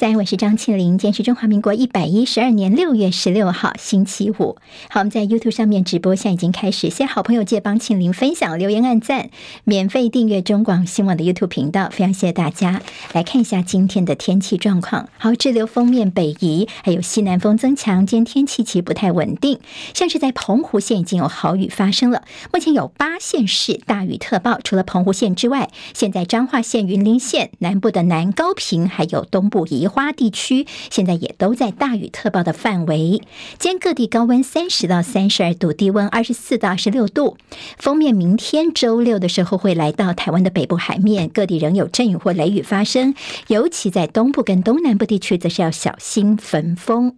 在，我是张庆玲。今天是中华民国一百一十二年六月十六号，星期五。好，我们在 YouTube 上面直播，现在已经开始。谢谢好朋友借帮庆玲分享、留言、按赞、免费订阅中广新闻网的 YouTube 频道，非常谢谢大家。来看一下今天的天气状况。好，滞留锋面北移，还有西南风增强，今天天气其实不太稳定。像是在澎湖县已经有豪雨发生了，目前有八县市大雨特报。除了澎湖县之外，现在彰化县、云林县南部的南高屏，还有东部宜花地区现在也都在大雨特报的范围。今各地高温三十到三十二度，低温二十四到二十六度。封面明天周六的时候会来到台湾的北部海面，各地仍有阵雨或雷雨发生，尤其在东部跟东南部地区，则是要小心焚风。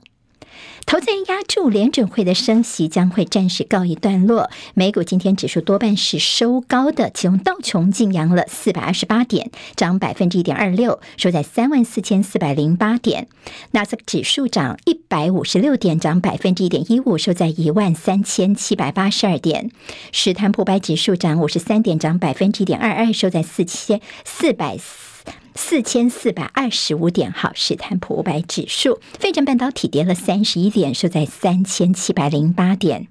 投资人押注联准会的升息将会暂时告一段落。美股今天指数多半是收高的，其中道琼劲扬了四百二十八点，涨百分之一点二六，收在三万四千四百零八点。纳斯克指数涨一百五十六点，涨百分之一点一五，收在一万三千七百八十二点。史坦普白指数涨五十三点，涨百分之一点二二，收在四千四百。四四千四百二十五点，好，史坦普五百指数，费城半导体跌了三十一点，收在三千七百零八点。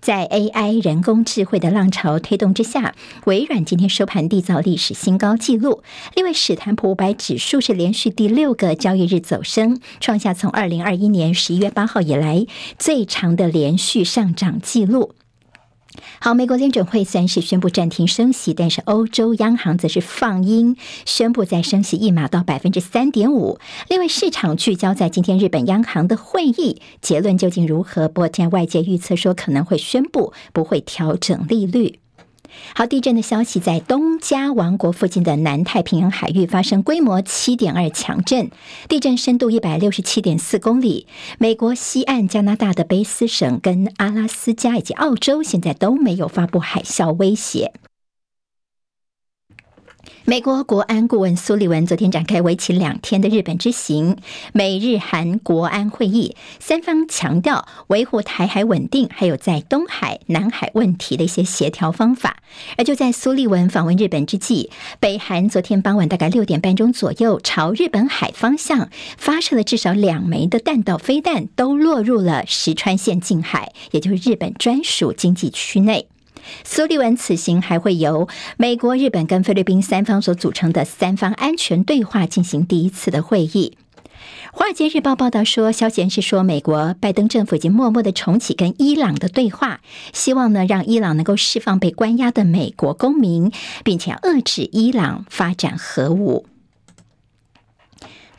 在 AI 人工智慧的浪潮推动之下，微软今天收盘缔造历史新高纪录。另外，史坦普五百指数是连续第六个交易日走升，创下从二零二一年十一月八号以来最长的连续上涨纪录。好，美国联准会虽然是宣布暂停升息，但是欧洲央行则是放鹰，宣布再升息一码到百分之三点五。另外，市场聚焦在今天日本央行的会议结论究竟如何？不过，现在外界预测说可能会宣布不会调整利率。好，地震的消息，在东加王国附近的南太平洋海域发生规模七点二强震，地震深度一百六十七点四公里。美国西岸、加拿大的卑斯省跟阿拉斯加以及澳洲现在都没有发布海啸威胁。美国国安顾问苏利文昨天展开为期两天的日本之行，美日韩国安会议，三方强调维护台海稳定，还有在东海、南海问题的一些协调方法。而就在苏利文访问日本之际，北韩昨天傍晚大概六点半钟左右，朝日本海方向发射了至少两枚的弹道飞弹，都落入了石川县近海，也就是日本专属经济区内。苏利文此行还会由美国、日本跟菲律宾三方所组成的三方安全对话进行第一次的会议。《华尔街日报》报道说，消息人士说，美国拜登政府已经默默的重启跟伊朗的对话，希望呢让伊朗能够释放被关押的美国公民，并且遏制伊朗发展核武。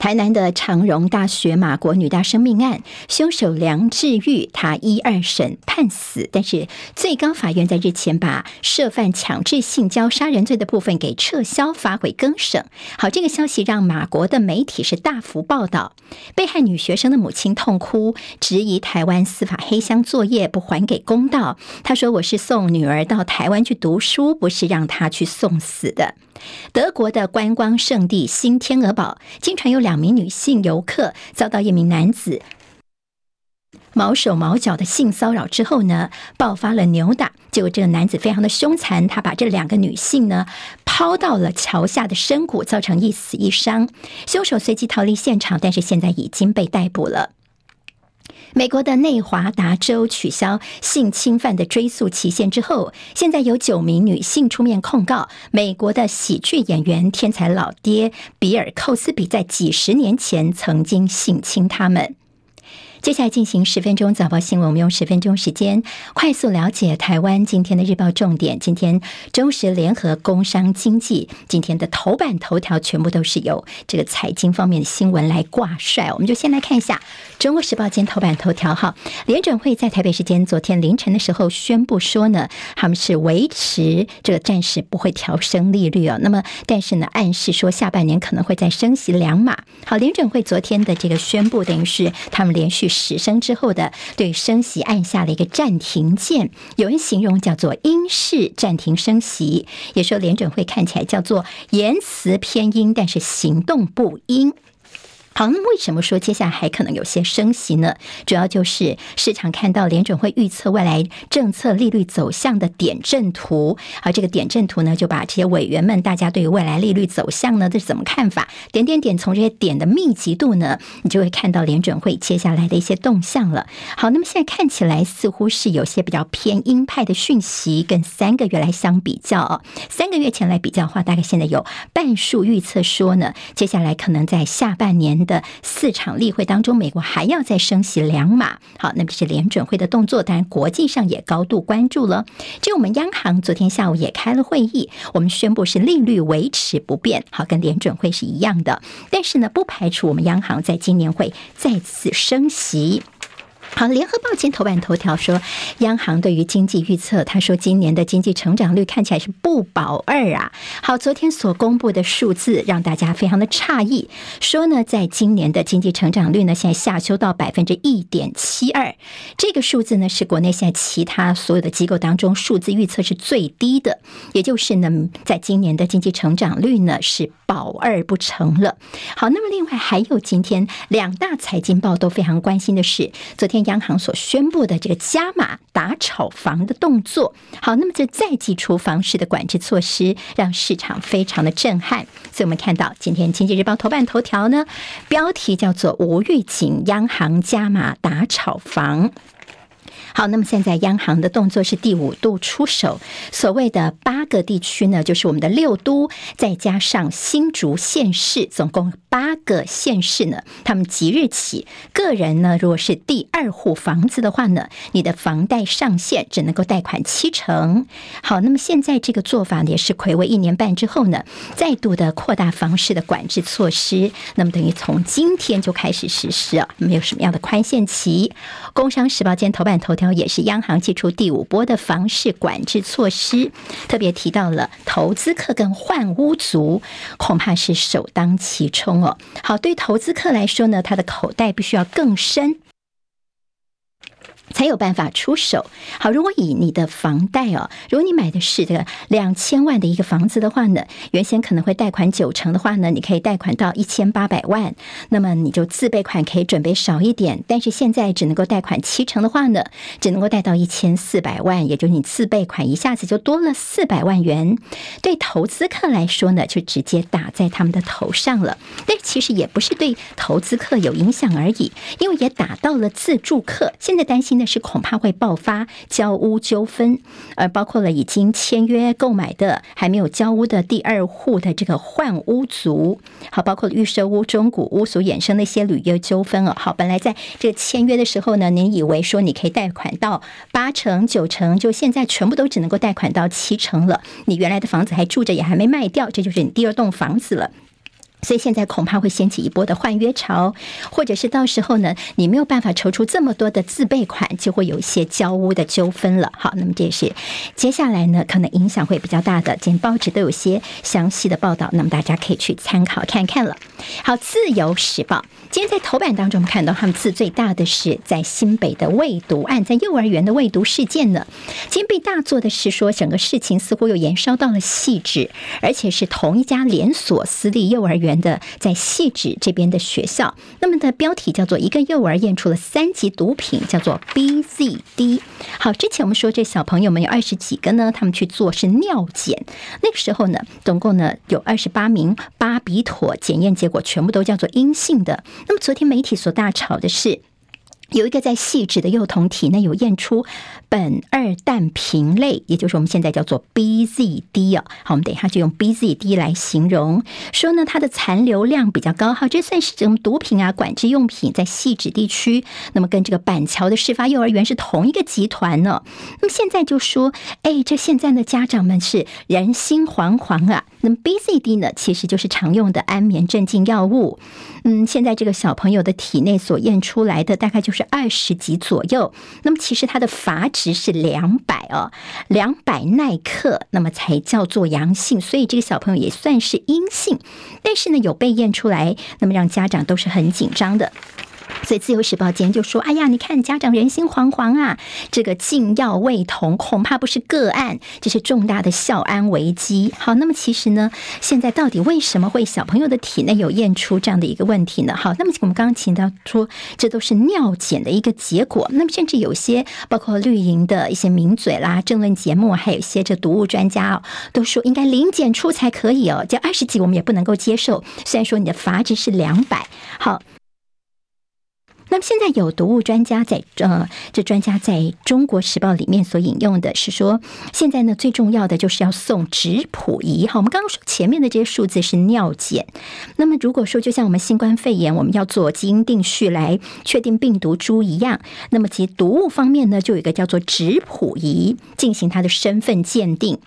台南的长荣大学马国女大生命案，凶手梁志玉他一二审判死，但是最高法院在日前把涉犯强制性交杀人罪的部分给撤销，发回更审。好，这个消息让马国的媒体是大幅报道，被害女学生的母亲痛哭，质疑台湾司法黑箱作业不还给公道。她说：“我是送女儿到台湾去读书，不是让她去送死的。”德国的观光胜地新天鹅堡，经传有两名女性游客遭到一名男子毛手毛脚的性骚扰之后呢，爆发了扭打。结果这个男子非常的凶残，他把这两个女性呢抛到了桥下的深谷，造成一死一伤。凶手随即逃离现场，但是现在已经被逮捕了。美国的内华达州取消性侵犯的追诉期限之后，现在有九名女性出面控告美国的喜剧演员天才老爹比尔·寇斯比在几十年前曾经性侵他们。接下来进行十分钟早报新闻，我们用十分钟时间快速了解台湾今天的日报重点。今天中时联合工商经济今天的头版头条全部都是由这个财经方面的新闻来挂帅。我们就先来看一下中国时报今天头版头条哈，联准会在台北时间昨天凌晨的时候宣布说呢，他们是维持这个暂时不会调升利率哦。那么但是呢，暗示说下半年可能会再升息两码。好，联准会昨天的这个宣布，等于是他们连续。始声之后的对升息按下了一个暂停键，有人形容叫做鹰式暂停升息，也说联准会看起来叫做言辞偏鹰，但是行动不鹰。好，那为什么说接下来还可能有些升息呢？主要就是市场看到联准会预测未来政策利率走向的点阵图，而这个点阵图呢，就把这些委员们大家对于未来利率走向呢，这是怎么看法？点点点，从这些点的密集度呢，你就会看到联准会接下来的一些动向了。好，那么现在看起来似乎是有些比较偏鹰派的讯息，跟三个月来相比较哦，三个月前来比较的话，大概现在有半数预测说呢，接下来可能在下半年。的四场例会当中，美国还要再升息两码。好，那么是联准会的动作，当然国际上也高度关注了。就我们央行昨天下午也开了会议，我们宣布是利率维持不变，好，跟联准会是一样的。但是呢，不排除我们央行在今年会再次升息。好，联合报今头版头条说，央行对于经济预测，他说今年的经济成长率看起来是不保二啊。好，昨天所公布的数字让大家非常的诧异，说呢，在今年的经济成长率呢，现在下修到百分之一点七二，这个数字呢是国内现在其他所有的机构当中数字预测是最低的，也就是呢，在今年的经济成长率呢是保二不成了。好，那么另外还有今天两大财经报都非常关心的是，昨天。央行所宣布的这个加码打炒房的动作，好，那么这再祭出房市的管制措施，让市场非常的震撼。所以我们看到今天《经济日报》头版头条呢，标题叫做“无预警，央行加码打炒房”。好，那么现在央行的动作是第五度出手，所谓的八个地区呢，就是我们的六都，再加上新竹县市，总共八个县市呢，他们即日起，个人呢，如果是第二户房子的话呢，你的房贷上限只能够贷款七成。好，那么现在这个做法呢，也是睽违一年半之后呢，再度的扩大房市的管制措施，那么等于从今天就开始实施啊，没有什么样的宽限期。工商时报今天头版头条。也是央行祭出第五波的房市管制措施，特别提到了投资客跟换屋族，恐怕是首当其冲好，对投资客来说呢，他的口袋必须要更深。才有办法出手。好，如果以你的房贷哦，如果你买的是这个两千万的一个房子的话呢，原先可能会贷款九成的话呢，你可以贷款到一千八百万，那么你就自备款可以准备少一点。但是现在只能够贷款七成的话呢，只能够贷到一千四百万，也就是你自备款一下子就多了四百万元。对投资客来说呢，就直接打在他们的头上了。但其实也不是对投资客有影响而已，因为也打到了自住客。现在担心的。是恐怕会爆发交屋纠纷，而包括了已经签约购买的还没有交屋的第二户的这个换屋族，好，包括了预售屋、中古屋所衍生的一些履约纠纷哦。好，本来在这个签约的时候呢，您以为说你可以贷款到八成、九成，就现在全部都只能够贷款到七成了。你原来的房子还住着，也还没卖掉，这就是你第二栋房子了。所以现在恐怕会掀起一波的换约潮，或者是到时候呢，你没有办法筹出这么多的自备款，就会有一些交屋的纠纷了。好，那么这也是接下来呢，可能影响会比较大的。今天报纸都有些详细的报道，那么大家可以去参考看看了。好，《自由时报》今天在头版当中，看到他们字最大的是在新北的未读案，在幼儿园的未读事件呢，今天被大做的是说，整个事情似乎又延烧到了细致，而且是同一家连锁私立幼儿园。的在汐止这边的学校，那么的标题叫做一个幼儿验出了三级毒品，叫做 BZD。好，之前我们说这小朋友们有二十几个呢，他们去做是尿检，那个时候呢，总共呢有二十八名巴比妥检验结果全部都叫做阴性的。那么昨天媒体所大吵的是。有一个在细致的幼童体内有验出苯二氮平类，也就是我们现在叫做 BZD 啊。好，我们等一下就用 BZD 来形容，说呢它的残留量比较高。好，这算是什么毒品啊？管制用品在细致地区，那么跟这个板桥的事发幼儿园是同一个集团呢。那么现在就说，哎，这现在的家长们是人心惶惶啊。那么 BZD 呢，其实就是常用的安眠镇静药物。嗯，现在这个小朋友的体内所验出来的大概就。是二十几左右，那么其实它的阀值是两百哦，两百耐克，那么才叫做阳性，所以这个小朋友也算是阴性，但是呢有被验出来，那么让家长都是很紧张的。所以《自由时报》今天就说：“哎呀，你看家长人心惶惶啊，这个禁药未童恐怕不是个案，这是重大的校安危机。”好，那么其实呢，现在到底为什么会小朋友的体内有验出这样的一个问题呢？好，那么我们刚刚提到说，这都是尿检的一个结果。那么甚至有些包括绿营的一些名嘴啦、政论节目，还有一些这毒物专家哦，都说应该零检出才可以哦，这二十几我们也不能够接受。虽然说你的罚值是两百，好。那么现在有毒物专家在呃，这专家在中国时报里面所引用的是说，现在呢最重要的就是要送质谱仪。好，我们刚刚说前面的这些数字是尿检。那么如果说就像我们新冠肺炎，我们要做基因定序来确定病毒株一样，那么其实毒物方面呢，就有一个叫做质谱仪进行它的身份鉴定。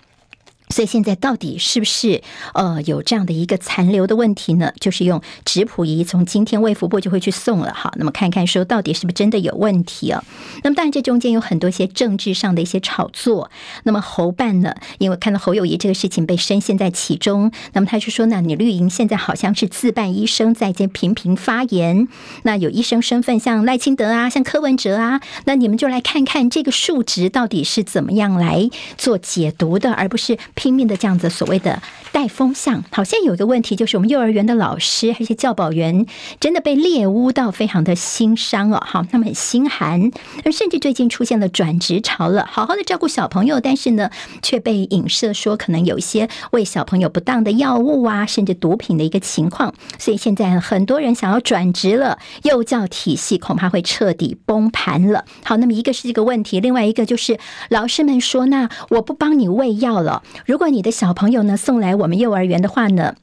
所以现在到底是不是呃有这样的一个残留的问题呢？就是用质谱仪，从今天卫福部就会去送了哈。那么看看说到底是不是真的有问题啊？那么当然这中间有很多些政治上的一些炒作。那么侯办呢，因为看到侯友谊这个事情被深陷在其中，那么他就说呢，你绿营现在好像是自办医生在这频频发言，那有医生身份像赖清德啊，像柯文哲啊，那你们就来看看这个数值到底是怎么样来做解读的，而不是。拼命的这样子所谓的带风向，好像有一个问题，就是我们幼儿园的老师还有一些教保员真的被猎巫到，非常的心伤哦，好，他们很心寒，而甚至最近出现了转职潮了，好好的照顾小朋友，但是呢，却被影射说可能有一些喂小朋友不当的药物啊，甚至毒品的一个情况，所以现在很多人想要转职了，幼教体系恐怕会彻底崩盘了。好，那么一个是这个问题，另外一个就是老师们说，那我不帮你喂药了。如果你的小朋友呢，送来我们幼儿园的话呢，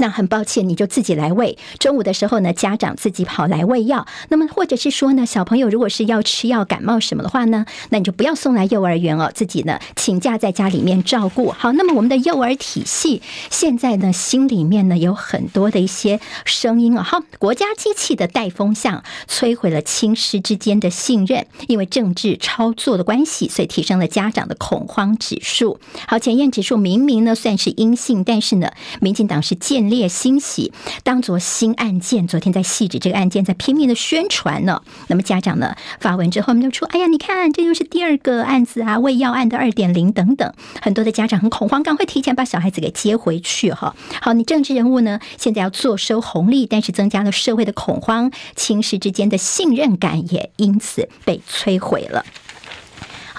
那很抱歉，你就自己来喂。中午的时候呢，家长自己跑来喂药。那么或者是说呢，小朋友如果是要吃药、感冒什么的话呢，那你就不要送来幼儿园哦，自己呢请假在家里面照顾。好，那么我们的幼儿体系现在呢，心里面呢有很多的一些声音啊。好，国家机器的带风向摧毁了亲师之间的信任，因为政治操作的关系，所以提升了家长的恐慌指数。好，检验指数明明呢算是阴性，但是呢，民进党是建烈欣喜，当作新案件。昨天在细致这个案件，在拼命的宣传呢。那么家长呢发文之后，我们就说：“哎呀，你看，这又是第二个案子啊，喂药案的二点零等等。”很多的家长很恐慌，赶快提前把小孩子给接回去哈。好，你政治人物呢，现在要坐收红利，但是增加了社会的恐慌，亲师之间的信任感也因此被摧毁了。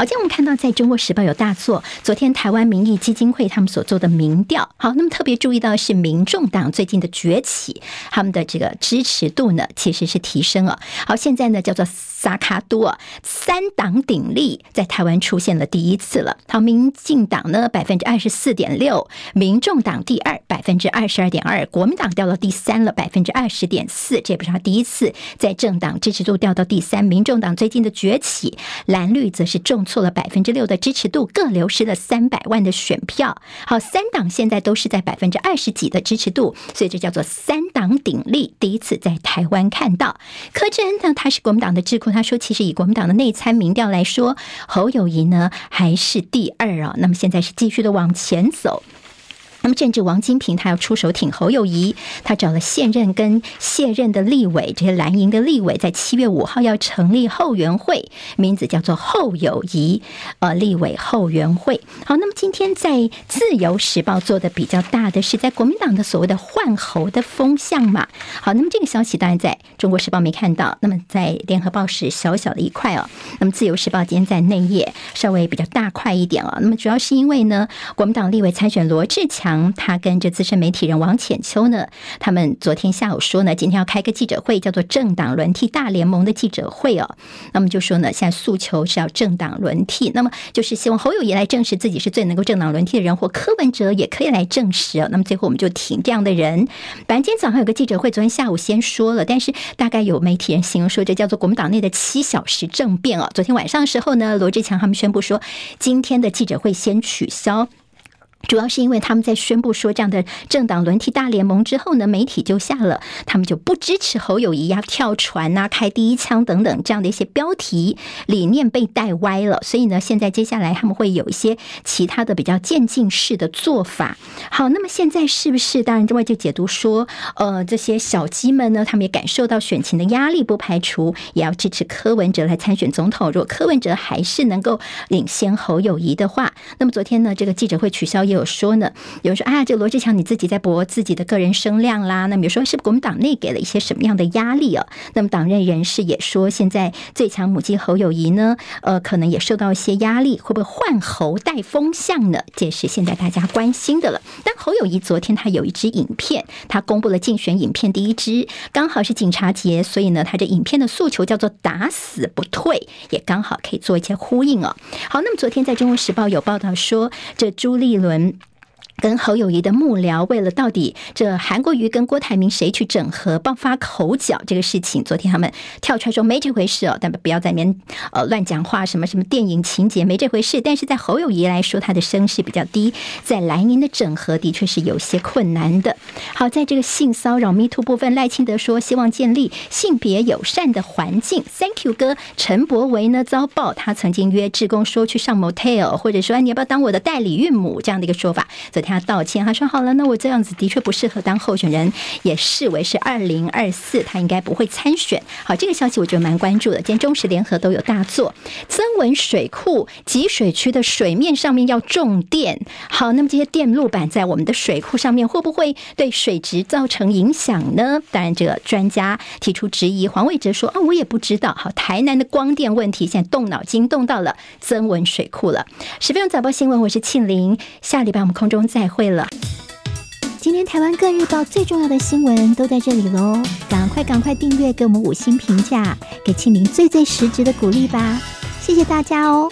好，今天我们看到在中国时报有大作，昨天台湾民意基金会他们所做的民调，好，那么特别注意到是民众党最近的崛起，他们的这个支持度呢其实是提升了。好，现在呢叫做萨卡多三党鼎立，在台湾出现了第一次了。好，民进党呢百分之二十四点六，民众党第二百分之二十二点二，国民党掉到第三了百分之二十点四，这也不是他第一次在政党支持度掉到第三。民众党最近的崛起，蓝绿则是重。错了百分之六的支持度，各流失了三百万的选票。好，三党现在都是在百分之二十几的支持度，所以这叫做三党鼎立。第一次在台湾看到柯志恩呢，他是国民党的智库，他说，其实以国民党的内参民调来说，侯友谊呢还是第二啊。那么现在是继续的往前走。那么，政治王金平他要出手挺侯友谊，他找了现任跟卸任的立委，这些蓝营的立委，在七月五号要成立后援会，名字叫做后友谊呃立委后援会。好，那么今天在自由时报做的比较大的是在国民党的所谓的换侯的风向嘛。好，那么这个消息当然在中国时报没看到，那么在联合报是小小的一块哦。那么自由时报今天在内页稍微比较大块一点哦。那么主要是因为呢，国民党立委参选罗志强。他跟着资深媒体人王浅秋呢，他们昨天下午说呢，今天要开个记者会，叫做“政党轮替大联盟”的记者会哦。那么就说呢，现在诉求是要政党轮替，那么就是希望侯友谊来证实自己是最能够政党轮替的人，或柯文哲也可以来证实。那么最后我们就挺这样的人。本来今天早上有个记者会，昨天下午先说了，但是大概有媒体人形容说，这叫做国民党内的七小时政变哦。昨天晚上的时候呢，罗志强他们宣布说，今天的记者会先取消。主要是因为他们在宣布说这样的政党轮替大联盟之后呢，媒体就下了他们就不支持侯友谊呀，跳船呐、开第一枪等等这样的一些标题，理念被带歪了。所以呢，现在接下来他们会有一些其他的比较渐进式的做法。好，那么现在是不是？当然，外界解读说，呃，这些小鸡们呢，他们也感受到选情的压力，不排除也要支持柯文哲来参选总统。如果柯文哲还是能够领先侯友谊的话，那么昨天呢，这个记者会取消也有。说呢，有人说啊，这罗志强你自己在博自己的个人声量啦。那么比如说，是国民党内给了一些什么样的压力啊？那么党内人士也说，现在最强母鸡侯友宜呢，呃，可能也受到一些压力，会不会换侯带风向呢？这是现在大家关心的了。但侯友宜昨天他有一支影片，他公布了竞选影片第一支，刚好是警察节，所以呢，他这影片的诉求叫做“打死不退”，也刚好可以做一些呼应哦。好，那么昨天在《中国时报》有报道说，这朱立伦。and 跟侯友谊的幕僚为了到底这韩国瑜跟郭台铭谁去整合爆发口角这个事情，昨天他们跳出来说没这回事哦，但不要在里面呃乱讲话，什么什么电影情节没这回事。但是在侯友谊来说，他的声势比较低，在蓝营的整合的确是有些困难的。好，在这个性骚扰 Me Too 部分，赖清德说希望建立性别友善的环境。Thank you 哥陈柏维呢遭爆，他曾经约志工说去上 motel，或者说你要不要当我的代理孕母这样的一个说法，昨天。他道歉，他说好了，那我这样子的确不适合当候选人，也视为是二零二四，他应该不会参选。好，这个消息我觉得蛮关注的。今天中时联合都有大作，增文水库集水区的水面上面要种电。好，那么这些电路板在我们的水库上面，会不会对水质造成影响呢？当然，这个专家提出质疑。黄伟哲说啊，我也不知道。好，台南的光电问题，现在动脑筋动到了增文水库了。十分钟早报新闻，我是庆玲。下礼拜我们空中再。太会了。今天台湾各日报最重要的新闻都在这里喽，赶快赶快订阅，给我们五星评价，给庆林最最实质的鼓励吧，谢谢大家哦。